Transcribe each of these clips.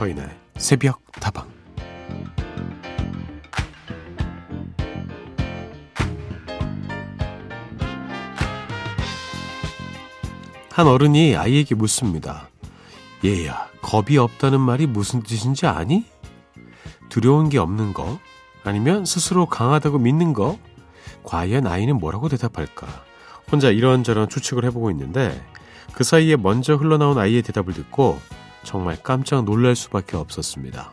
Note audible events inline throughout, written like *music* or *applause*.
서인의 새벽 다방 한 어른이 아이에게 묻습니다. 얘야, 겁이 없다는 말이 무슨 뜻인지 아니? 두려운 게 없는 거? 아니면 스스로 강하다고 믿는 거? 과연 아이는 뭐라고 대답할까? 혼자 이런저런 추측을 해보고 있는데 그 사이에 먼저 흘러나온 아이의 대답을 듣고 정말 깜짝 놀랄 수밖에 없었습니다.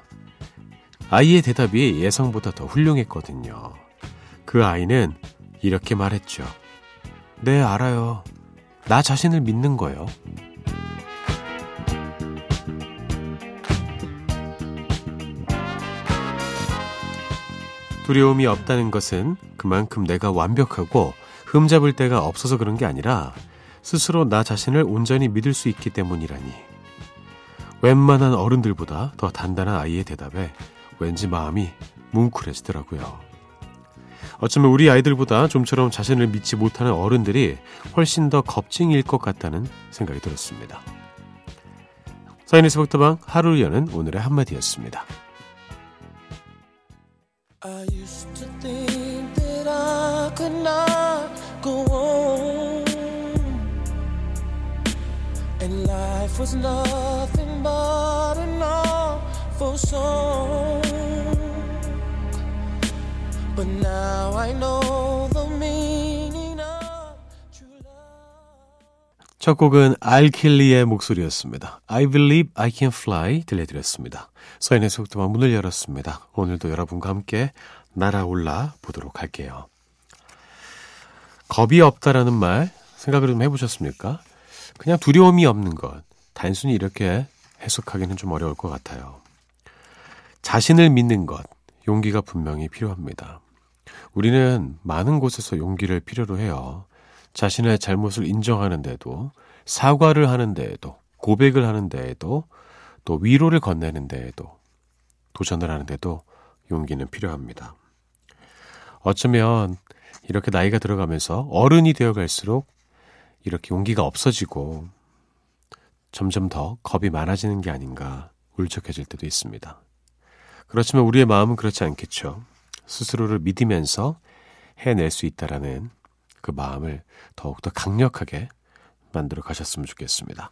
아이의 대답이 예상보다 더 훌륭했거든요. 그 아이는 이렇게 말했죠. 네, 알아요. 나 자신을 믿는 거요. 두려움이 없다는 것은 그만큼 내가 완벽하고 흠잡을 데가 없어서 그런 게 아니라 스스로 나 자신을 온전히 믿을 수 있기 때문이라니. 웬만한 어른들보다 더 단단한 아이의 대답에 왠지 마음이 뭉클해지더라고요. 어쩌면 우리 아이들보다 좀처럼 자신을 믿지 못하는 어른들이 훨씬 더 겁쟁이일 것 같다는 생각이 들었습니다. 사인의 새벽다방 하루를 여는 오늘의 한마디였습니다. Life was nothing an awful song But now I know the meaning of true love 첫 곡은 알킬리의 목소리였습니다. I believe I can fly 들려드렸습니다. 서인의 속도만 문을 열었습니다. 오늘도 여러분과 함께 날아올라 보도록 할게요. 겁이 없다라는 말 생각을 좀 해보셨습니까? 그냥 두려움이 없는 것. 단순히 이렇게 해석하기는 좀 어려울 것 같아요. 자신을 믿는 것. 용기가 분명히 필요합니다. 우리는 많은 곳에서 용기를 필요로 해요. 자신의 잘못을 인정하는 데도, 사과를 하는 데에도, 고백을 하는 데에도, 또 위로를 건네는 데에도 도전을 하는 데도 용기는 필요합니다. 어쩌면 이렇게 나이가 들어가면서 어른이 되어 갈수록 이렇게 용기가 없어지고 점점 더 겁이 많아지는 게 아닌가 울적해질 때도 있습니다. 그렇지만 우리의 마음은 그렇지 않겠죠. 스스로를 믿으면서 해낼 수 있다라는 그 마음을 더욱더 강력하게 만들어 가셨으면 좋겠습니다.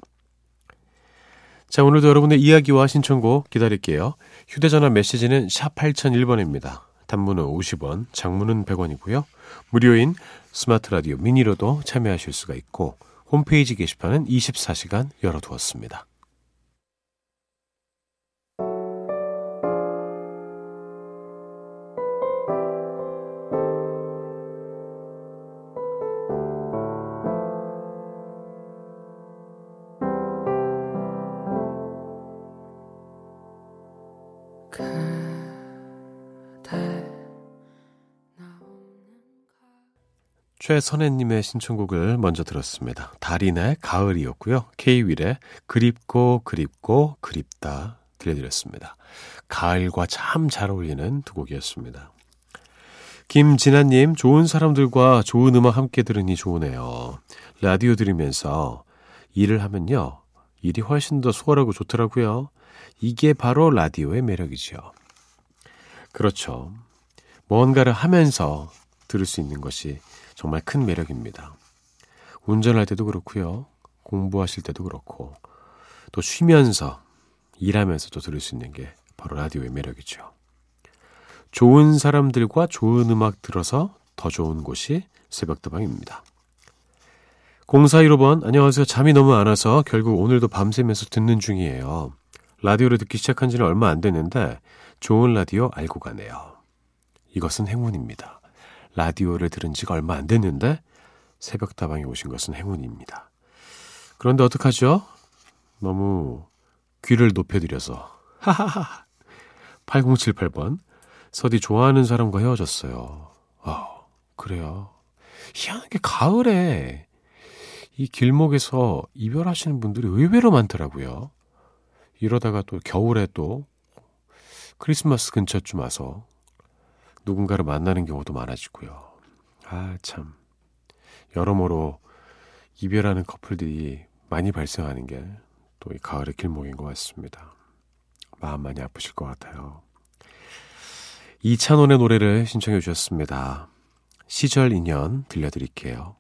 자, 오늘도 여러분의 이야기와 신청곡 기다릴게요. 휴대전화 메시지는 샵 8001번입니다. 단문은 50원, 장문은 100원이고요. 무료인 스마트 라디오 미니로도 참여하실 수가 있고 홈페이지 게시판은 24시간 열어두었습니다. 최선혜님의 신청곡을 먼저 들었습니다. 달인의 가을이었고요. K-윌의 그립고 그립고 그립다 들려드렸습니다. 가을과 참 잘 어울리는 두 곡이었습니다. 김진아님, 좋은 사람들과 좋은 음악 함께 들으니 좋으네요. 라디오 들으면서 일을 하면요. 일이 훨씬 더 수월하고 좋더라고요. 이게 바로 라디오의 매력이죠. 그렇죠. 뭔가를 하면서 들을 수 있는 것이 정말 큰 매력입니다. 운전할 때도 그렇고요. 공부하실 때도 그렇고 또 쉬면서 일하면서도 들을 수 있는 게 바로 라디오의 매력이죠. 좋은 사람들과 좋은 음악 들어서 더 좋은 곳이 새벽다방입니다. 0415번 안녕하세요. 잠이 너무 안 와서 결국 오늘도 밤새면서 듣는 중이에요. 라디오를 듣기 시작한 지는 얼마 안 됐는데 좋은 라디오 알고 가네요. 이것은 행운입니다. 라디오를 들은 지가 얼마 안 됐는데 새벽다방에 오신 것은 행운입니다. 그런데 어떡하죠? 너무 귀를 높여드려서. *laughs* 하하하. 8078번. 서디 좋아하는 사람과 헤어졌어요. 아, 그래요. 희한하게 가을에 이 길목에서 이별하시는 분들이 의외로 많더라고요. 이러다가 또 겨울에 또 크리스마스 근처쯤 와서 누군가를 만나는 경우도 많아지고요. 아, 참. 여러모로 이별하는 커플들이 많이 발생하는 게 또 이 가을의 길목인 것 같습니다. 마음 많이 아프실 것 같아요. 이찬원의 노래를 신청해 주셨습니다. 시절 인연 들려드릴게요.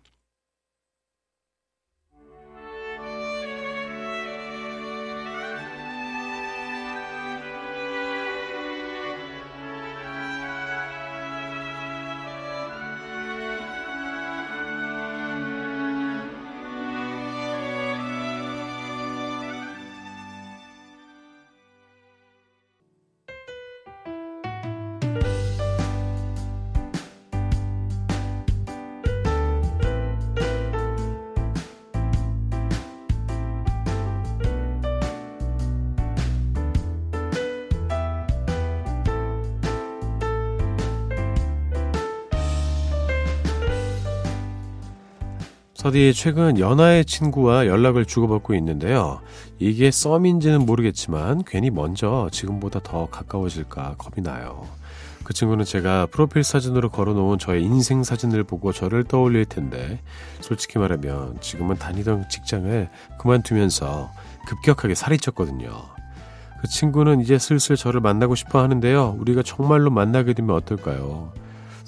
서디 최근 연하의 친구와 연락을 주고받고 있는데요. 이게 썸인지는 모르겠지만 괜히 먼저 지금보다 더 가까워질까 겁이 나요. 그 친구는 제가 프로필 사진으로 걸어놓은 저의 인생 사진을 보고 저를 떠올릴 텐데 솔직히 말하면 지금은 다니던 직장을 그만두면서 급격하게 살이 쪘거든요. 그 친구는 이제 슬슬 저를 만나고 싶어 하는데요. 우리가 정말로 만나게 되면 어떨까요?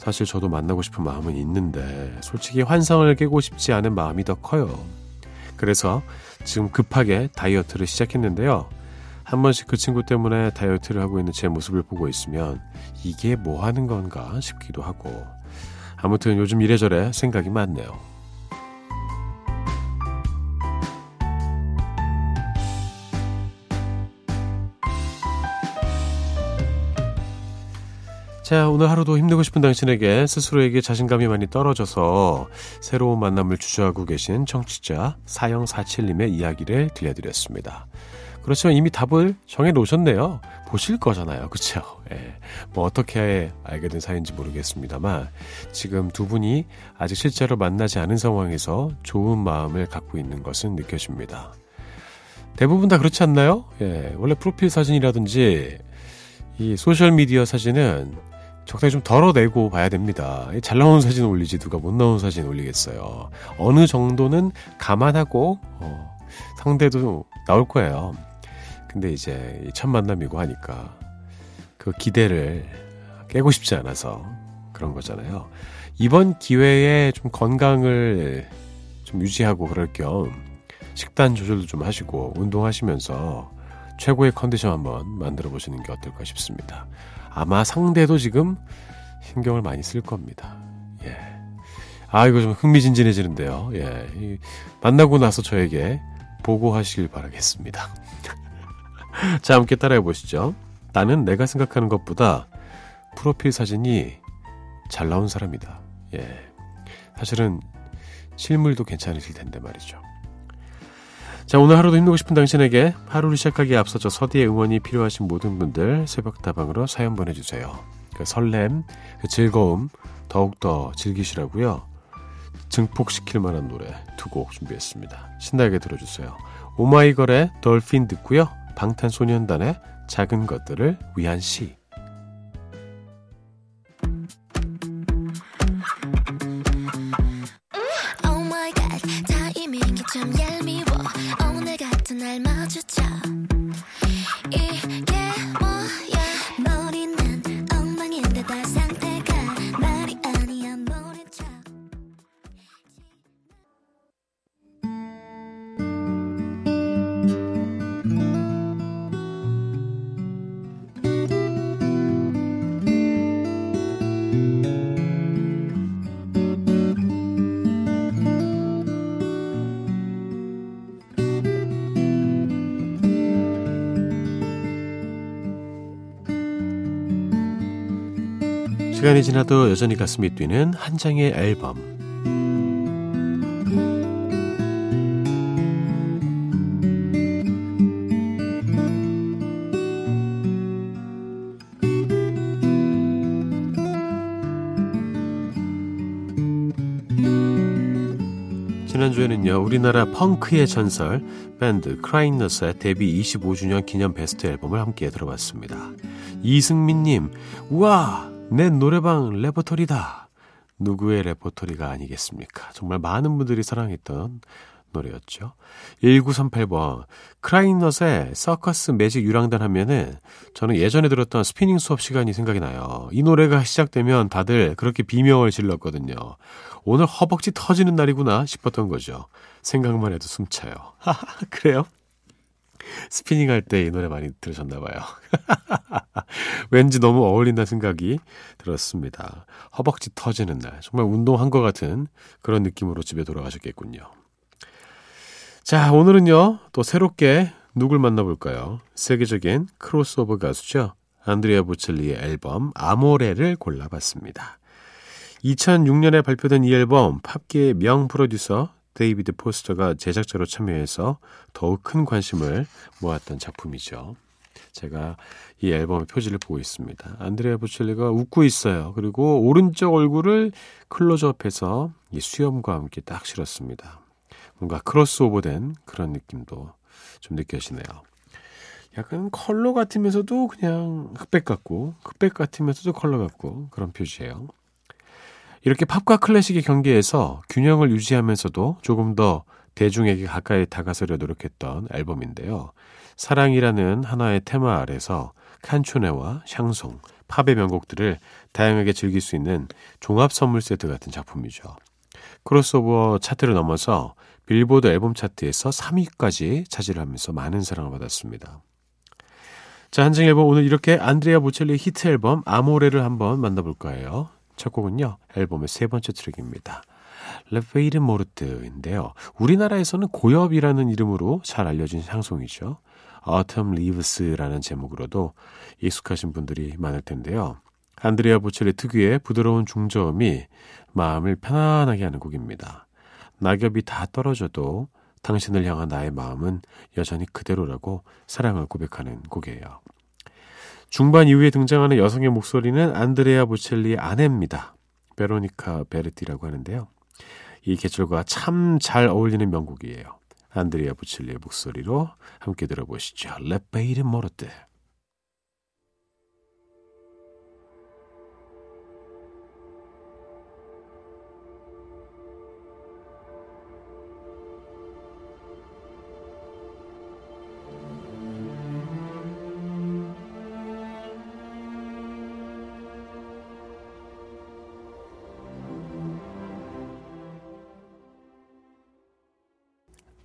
사실 저도 만나고 싶은 마음은 있는데 솔직히 환상을 깨고 싶지 않은 마음이 더 커요. 그래서 지금 급하게 다이어트를 시작했는데요. 한 번씩 그 친구 때문에 다이어트를 하고 있는 제 모습을 보고 있으면 이게 뭐 하는 건가 싶기도 하고 아무튼 요즘 이래저래 생각이 많네요. 자, 오늘 하루도 힘내고 싶은 당신에게 스스로에게 자신감이 많이 떨어져서 새로운 만남을 주저하고 계신 청취자 사영사칠님의 이야기를 들려드렸습니다. 그렇지만 이미 답을 정해 놓으셨네요. 보실 거잖아요. 그쵸? 예. 뭐 어떻게 알게 된 사이인지 모르겠습니다만 지금 두 분이 아직 실제로 만나지 않은 상황에서 좋은 마음을 갖고 있는 것은 느껴집니다. 대부분 다 그렇지 않나요? 예. 원래 프로필 사진이라든지 이 소셜미디어 사진은 적당히 좀 덜어내고 봐야 됩니다. 잘 나오는 사진 올리지 누가 못 나오는 사진 올리겠어요. 어느 정도는 감안하고 어, 상대도 나올 거예요. 근데 이제 첫 만남이고 하니까 그 기대를 깨고 싶지 않아서 그런 거잖아요. 이번 기회에 좀 건강을 좀 유지하고 그럴 겸 식단 조절도 좀 하시고 운동하시면서 최고의 컨디션 한번 만들어 보시는 게 어떨까 싶습니다. 아마 상대도 지금 신경을 많이 쓸 겁니다. 예. 아, 이거 좀 흥미진진해지는데요. 예. 만나고 나서 저에게 보고하시길 바라겠습니다. *laughs* 자, 함께 따라해 보시죠. 나는 내가 생각하는 것보다 프로필 사진이 잘 나온 사람이다. 예. 사실은 실물도 괜찮으실 텐데 말이죠. 자, 오늘 하루도 힘내고 싶은 당신에게 하루를 시작하기에 앞서서 서디의 응원이 필요하신 모든 분들 새벽다방으로 사연 보내주세요. 그 설렘, 그 즐거움 더욱더 즐기시라고요. 증폭시킬 만한 노래 두 곡 준비했습니다. 신나게 들어주세요. 오마이걸의 dolphin 듣고요. 방탄소년단의 작은 것들을 위한 시. 시간이 지나도 여전히 가슴이 뛰는 한 장의 앨범. 지난주에는요, 우리나라 펑크의 전설, 밴드 크라잉너스의 데뷔 25주년 기념 베스트 앨범을 함께 들어봤습니다. 이승민님, 우와! 내 노래방 레퍼토리다. 누구의 레퍼토리가 아니겠습니까? 정말 많은 분들이 사랑했던 노래였죠. 1938번. 크라잉넛의 서커스 매직 유랑단 하면은 저는 예전에 들었던 스피닝 수업 시간이 생각이 나요. 이 노래가 시작되면 다들 그렇게 비명을 질렀거든요. 오늘 허벅지 터지는 날이구나 싶었던 거죠. 생각만 해도 숨차요. *laughs* 그래요? 스피닝 할 때 이 노래 많이 들으셨나 봐요. *laughs* 왠지 너무 어울린다는 생각이 들었습니다. 허벅지 터지는 날. 정말 운동한 것 같은 그런 느낌으로 집에 돌아가셨겠군요. 자, 오늘은요, 또 새롭게 누굴 만나볼까요? 세계적인 크로스오버 가수죠. 안드레아 보첼리의 앨범 아모레를 골라봤습니다. 2006년에 발표된 이 앨범 팝계의 명 프로듀서 데이비드 포스터가 제작자로 참여해서 더욱 큰 관심을 모았던 작품이죠. 제가 이 앨범의 표지를 보고 있습니다. 안드레아 보첼리가 웃고 있어요. 그리고 오른쪽 얼굴을 클로즈업해서 이 수염과 함께 딱 실었습니다. 뭔가 크로스오버된 그런 느낌도 좀 느껴지네요. 약간 컬러 같으면서도 그냥 흑백 같고 흑백 같으면서도 컬러 같고 그런 표지예요. 이렇게 팝과 클래식의 경계에서 균형을 유지하면서도 조금 더 대중에게 가까이 다가서려 노력했던 앨범인데요. 사랑이라는 하나의 테마 아래서 칸초네와 샹송, 팝의 명곡들을 다양하게 즐길 수 있는 종합 선물 세트 같은 작품이죠. 크로스오버 차트를 넘어서 빌보드 앨범 차트에서 3위까지 차지를 하면서 많은 사랑을 받았습니다. 자, 한정 앨범 오늘 이렇게 안드레아 보첼리의 히트 앨범 아모레를 한번 만나볼까 해요. 첫 곡은요, 앨범의 세 번째 트랙입니다. 레페이르 모르트인데요. 우리나라에서는 고엽이라는 이름으로 잘 알려진 향송이죠. Autumn Leaves라는 제목으로도 익숙하신 분들이 많을 텐데요. 안드레아 보첼리 특유의 부드러운 중저음이 마음을 편안하게 하는 곡입니다. 낙엽이 다 떨어져도 당신을 향한 나의 마음은 여전히 그대로라고 사랑을 고백하는 곡이에요. 중반 이후에 등장하는 여성의 목소리는 안드레아 보첼리의 아내입니다. 베로니카 베르티라고 하는데요. 이 계절과 참 잘 어울리는 명곡이에요. 안드레아 보첼리의 목소리로 함께 들어보시죠. 레페이르 모르테.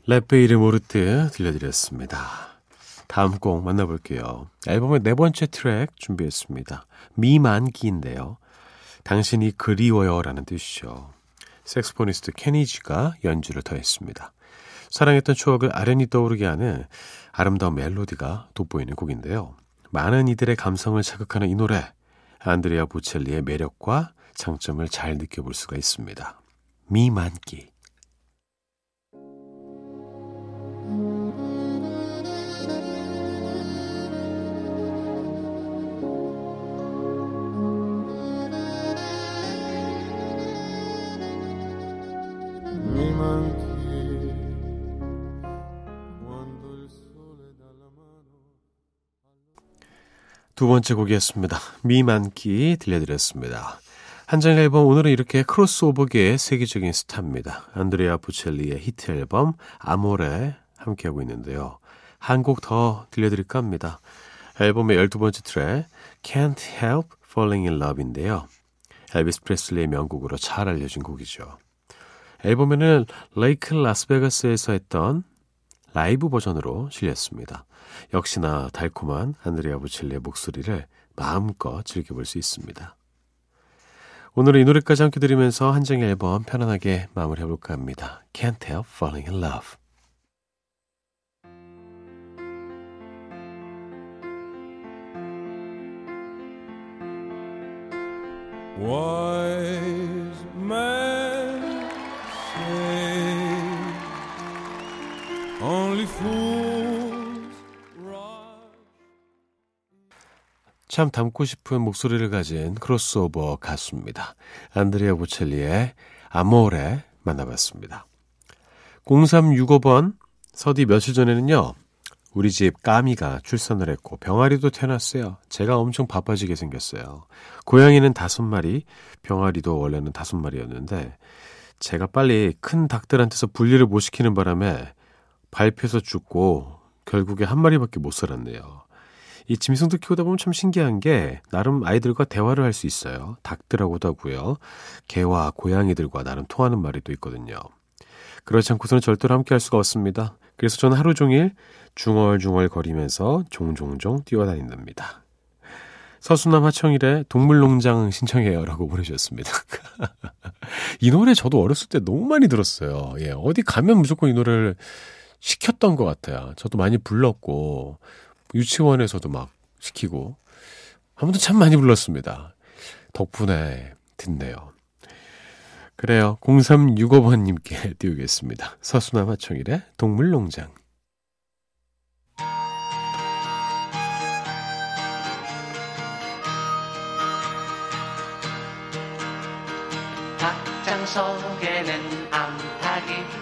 레페이르 모르트 들려드렸습니다. 다음 곡 만나볼게요. 앨범의 네 번째 트랙 준비했습니다. 미만기인데요. 당신이 그리워요라는 뜻이죠. 섹스포니스트 케니지가 연주를 더했습니다. 사랑했던 추억을 아련히 떠오르게 하는 아름다운 멜로디가 돋보이는 곡인데요. 많은 이들의 감성을 자극하는 이 노래, 안드레아 보첼리의 매력과 장점을 잘 느껴볼 수가 있습니다. 미만기. 두 번째 곡이었습니다. 미만기 들려드렸습니다. 한정 앨범 오늘은 이렇게 크로스오버계의 세계적인 스타입니다. 안드레아 부첼리의 히트 앨범 아모레 함께하고 있는데요. 한 곡 더 들려드릴까 합니다. 앨범의 12번째 트랙 Can't Help Falling in Love인데요. 엘비스 프레슬리의 명곡으로 잘 알려진 곡이죠. 앨범에는 레이크 라스베가스에서 했던 라이브 버전으로 실렸습니다. 역시나 달콤한 안드레아 부첼리의 목소리를 마음껏 즐겨볼 수 있습니다. 오늘은 이 노래까지 함께 들으면서 한정의 앨범 편안하게 마무리해볼까 합니다. Can't Help Falling in Love Wise 참 닮고 싶은 목소리를 가진 크로스오버 가수입니다. 안드레아 보첼리의 아모레 만나봤습니다. 0365번 서디 며칠 전에는요. 우리 집 까미가 출산을 했고 병아리도 태어났어요. 제가 엄청 바빠지게 생겼어요. 고양이는 다섯 마리, 병아리도 원래는 다섯 마리였는데 제가 빨리 큰 닭들한테서 분리를 못 시키는 바람에 밟혀서 죽고 결국에 한 마리밖에 못 살았네요. 이 짐승도 키우다 보면 참 신기한 게 나름 아이들과 대화를 할 수 있어요. 닭들하고도 하고요. 개와 고양이들과 나름 통하는 말이 또 있거든요. 그렇지 않고서는 절대로 함께 할 수가 없습니다. 그래서 저는 하루 종일 중얼중얼 거리면서 종종종 뛰어다닌답니다. 서수남 하청일의 동물농장 신청해요 라고 보내주셨습니다. *laughs* 이 노래 저도 어렸을 때 너무 많이 들었어요. 예, 어디 가면 무조건 이 노래를 시켰던 것 같아요. 저도 많이 불렀고, 유치원에서도 막 시키고, 아무튼 참 많이 불렀습니다. 덕분에 듣네요. 그래요. 0365번님께 *laughs* 띄우겠습니다. 서수남 하청일의 동물농장. 닭장 속에는 암탉이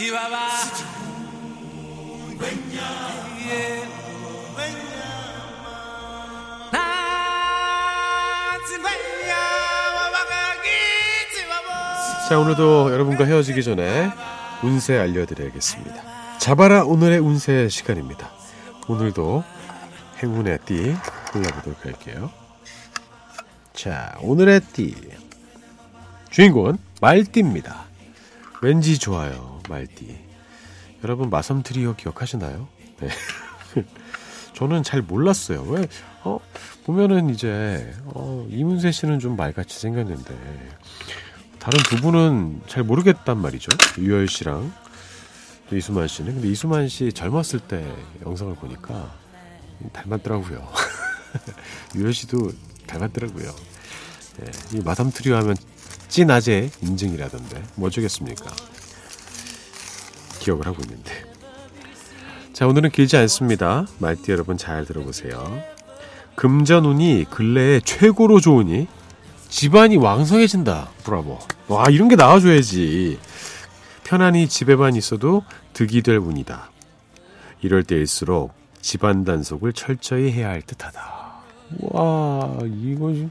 예 자, 오늘도 여러분과 헤어지기 전에 운세 알려드려야겠습니다. 잡아라 오늘의 운세 시간입니다. 오늘도 행운의 띠 골라보도록 할게요. 자, 오늘의 띠. 주인공은 말띠입니다. 왠지 좋아요, 말띠. 여러분, 마섬 트리오 기억하시나요? 네. *laughs* 저는 잘 몰랐어요. 왜, 어, 보면은 이제, 어, 이문세 씨는 좀 말같이 생겼는데, 다른 두 분은 잘 모르겠단 말이죠. 유열 씨랑 이수만 씨는. 근데 이수만 씨 젊었을 때 영상을 보니까 닮았더라고요. *laughs* 유열 씨도 닮았더라고요. 네, 이 마담 트리오 하면 찐 아재 인증이라던데 뭐 어쩌겠습니까? 기억을 하고 있는데. 자, 오늘은 길지 않습니다. 말띠 여러분 잘 들어보세요. 금전운이 근래에 최고로 좋으니 집안이 왕성해진다. 브라보. 와, 이런 게 나와줘야지. 편안히 집에만 있어도 득이 될 운이다. 이럴 때일수록 집안 단속을 철저히 해야 할 듯하다. 와, 이건,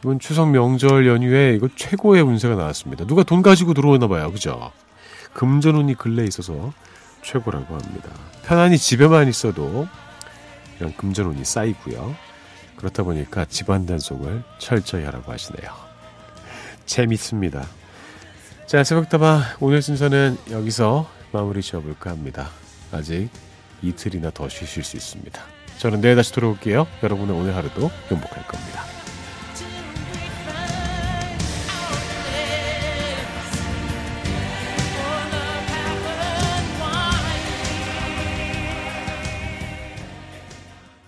이건 추석 명절 연휴에 이거 최고의 운세가 나왔습니다. 누가 돈 가지고 들어오나 봐요. 그죠? 금전운이 근래에 있어서 최고라고 합니다. 편안히 집에만 있어도 이런 금전운이 쌓이고요. 그렇다 보니까 집안 단속을 철저히 하라고 하시네요. *laughs* 재밌습니다. 자, 새벽다방 오늘 순서는 여기서 마무리 지어볼까 합니다. 아직 이틀이나 더 쉬실 수 있습니다. 저는 내일 다시 돌아올게요. 여러분의 오늘 하루도 행복할 겁니다.